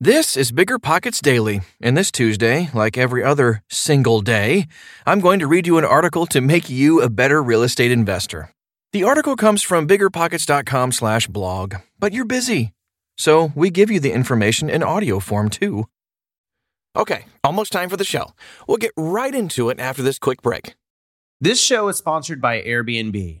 This is Bigger Pockets Daily, and this Tuesday, like every other single day, I'm going to read you an article to make you a better real estate investor. The article comes from biggerpockets.com/blog, but you're busy. So, we give you the information in audio form too. Okay, almost time for the show. We'll get right into it after this quick break. This show is sponsored by Airbnb.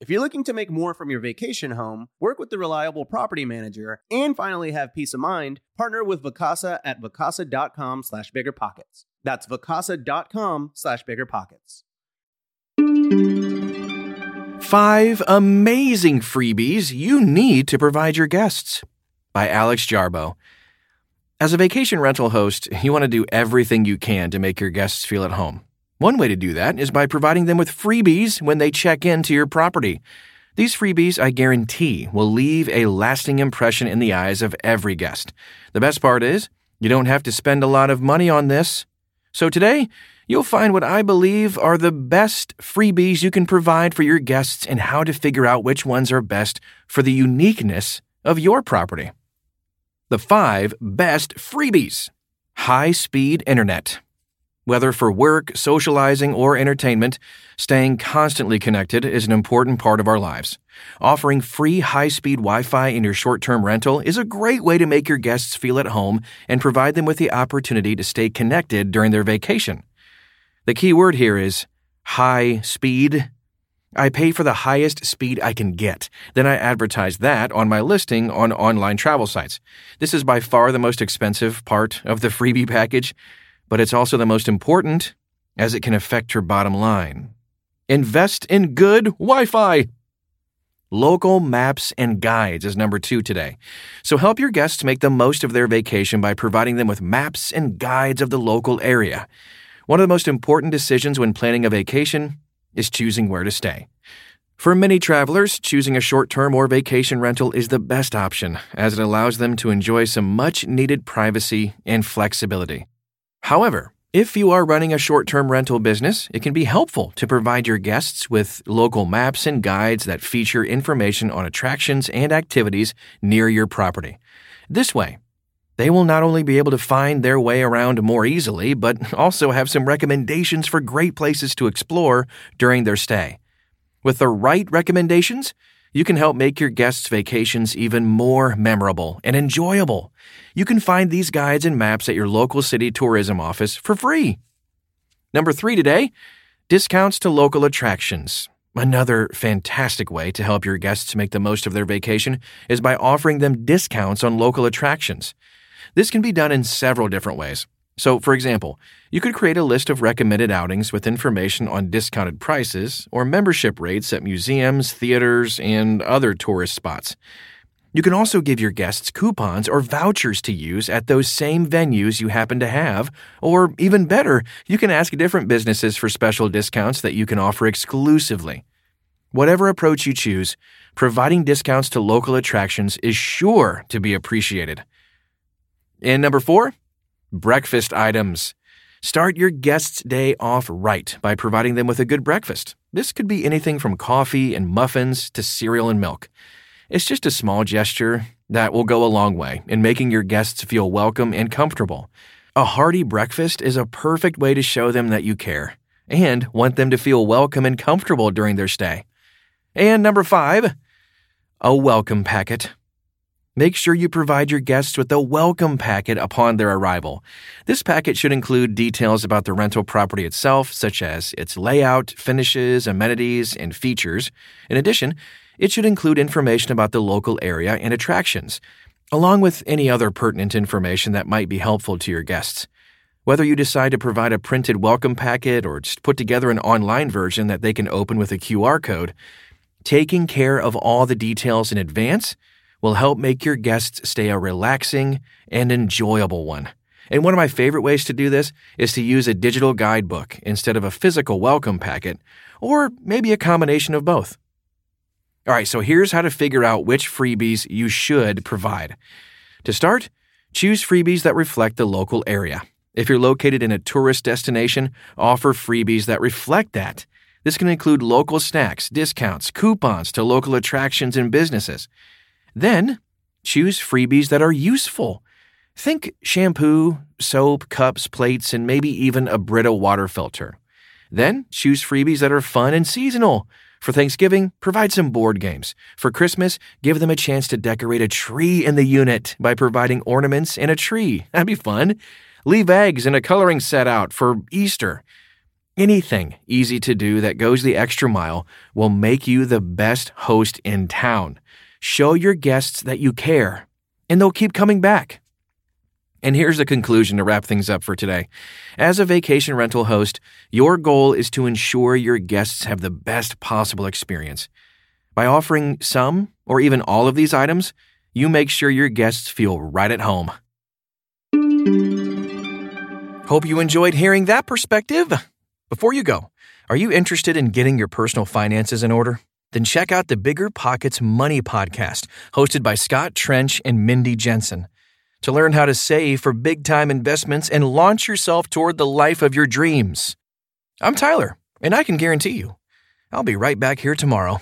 If you're looking to make more from your vacation home, work with the reliable property manager, and finally have peace of mind, partner with Vacasa at vacasa.com slash biggerpockets. That's vacasa.com slash biggerpockets. Five amazing freebies you need to provide your guests by Alex Jarbo. As a vacation rental host, you want to do everything you can to make your guests feel at home. One way to do that is by providing them with freebies when they check into your property. These freebies, I guarantee, will leave a lasting impression in the eyes of every guest. The best part is, you don't have to spend a lot of money on this. So today, you'll find what I believe are the best freebies you can provide for your guests and how to figure out which ones are best for the uniqueness of your property. The five best freebies high speed internet. Whether for work, socializing, or entertainment, staying constantly connected is an important part of our lives. Offering free high speed Wi Fi in your short term rental is a great way to make your guests feel at home and provide them with the opportunity to stay connected during their vacation. The key word here is high speed. I pay for the highest speed I can get. Then I advertise that on my listing on online travel sites. This is by far the most expensive part of the freebie package but it's also the most important as it can affect your bottom line. Invest in good Wi Fi. Local maps and guides is number two today. So help your guests make the most of their vacation by providing them with maps and guides of the local area. One of the most important decisions when planning a vacation is choosing where to stay. For many travelers, choosing a short term or vacation rental is the best option, as it allows them to enjoy some much needed privacy and flexibility. However, if you are running a short term rental business, it can be helpful to provide your guests with local maps and guides that feature information on attractions and activities near your property. This way, they will not only be able to find their way around more easily, but also have some recommendations for great places to explore during their stay. With the right recommendations, you can help make your guests' vacations even more memorable and enjoyable. You can find these guides and maps at your local city tourism office for free. Number three today discounts to local attractions. Another fantastic way to help your guests make the most of their vacation is by offering them discounts on local attractions. This can be done in several different ways. So, for example, you could create a list of recommended outings with information on discounted prices or membership rates at museums, theaters, and other tourist spots. You can also give your guests coupons or vouchers to use at those same venues you happen to have, or even better, you can ask different businesses for special discounts that you can offer exclusively. Whatever approach you choose, providing discounts to local attractions is sure to be appreciated. And number four, breakfast items. Start your guest's day off right by providing them with a good breakfast. This could be anything from coffee and muffins to cereal and milk. It's just a small gesture that will go a long way in making your guests feel welcome and comfortable. A hearty breakfast is a perfect way to show them that you care and want them to feel welcome and comfortable during their stay. And number five, a welcome packet. Make sure you provide your guests with a welcome packet upon their arrival. This packet should include details about the rental property itself, such as its layout, finishes, amenities, and features. In addition, it should include information about the local area and attractions, along with any other pertinent information that might be helpful to your guests. Whether you decide to provide a printed welcome packet or just put together an online version that they can open with a QR code, taking care of all the details in advance will help make your guests stay a relaxing and enjoyable one. And one of my favorite ways to do this is to use a digital guidebook instead of a physical welcome packet, or maybe a combination of both. All right, so here's how to figure out which freebies you should provide. To start, choose freebies that reflect the local area. If you're located in a tourist destination, offer freebies that reflect that. This can include local snacks, discounts, coupons to local attractions and businesses. Then, choose freebies that are useful. Think shampoo, soap, cups, plates, and maybe even a Brita water filter. Then, choose freebies that are fun and seasonal. For Thanksgiving, provide some board games. For Christmas, give them a chance to decorate a tree in the unit by providing ornaments and a tree. That'd be fun. Leave eggs and a coloring set out for Easter. Anything easy to do that goes the extra mile will make you the best host in town. Show your guests that you care, and they'll keep coming back. And here's the conclusion to wrap things up for today. As a vacation rental host, your goal is to ensure your guests have the best possible experience. By offering some or even all of these items, you make sure your guests feel right at home. Hope you enjoyed hearing that perspective. Before you go, are you interested in getting your personal finances in order? Then check out the Bigger Pockets Money podcast, hosted by Scott Trench and Mindy Jensen to learn how to save for big time investments and launch yourself toward the life of your dreams. I'm Tyler, and I can guarantee you, I'll be right back here tomorrow.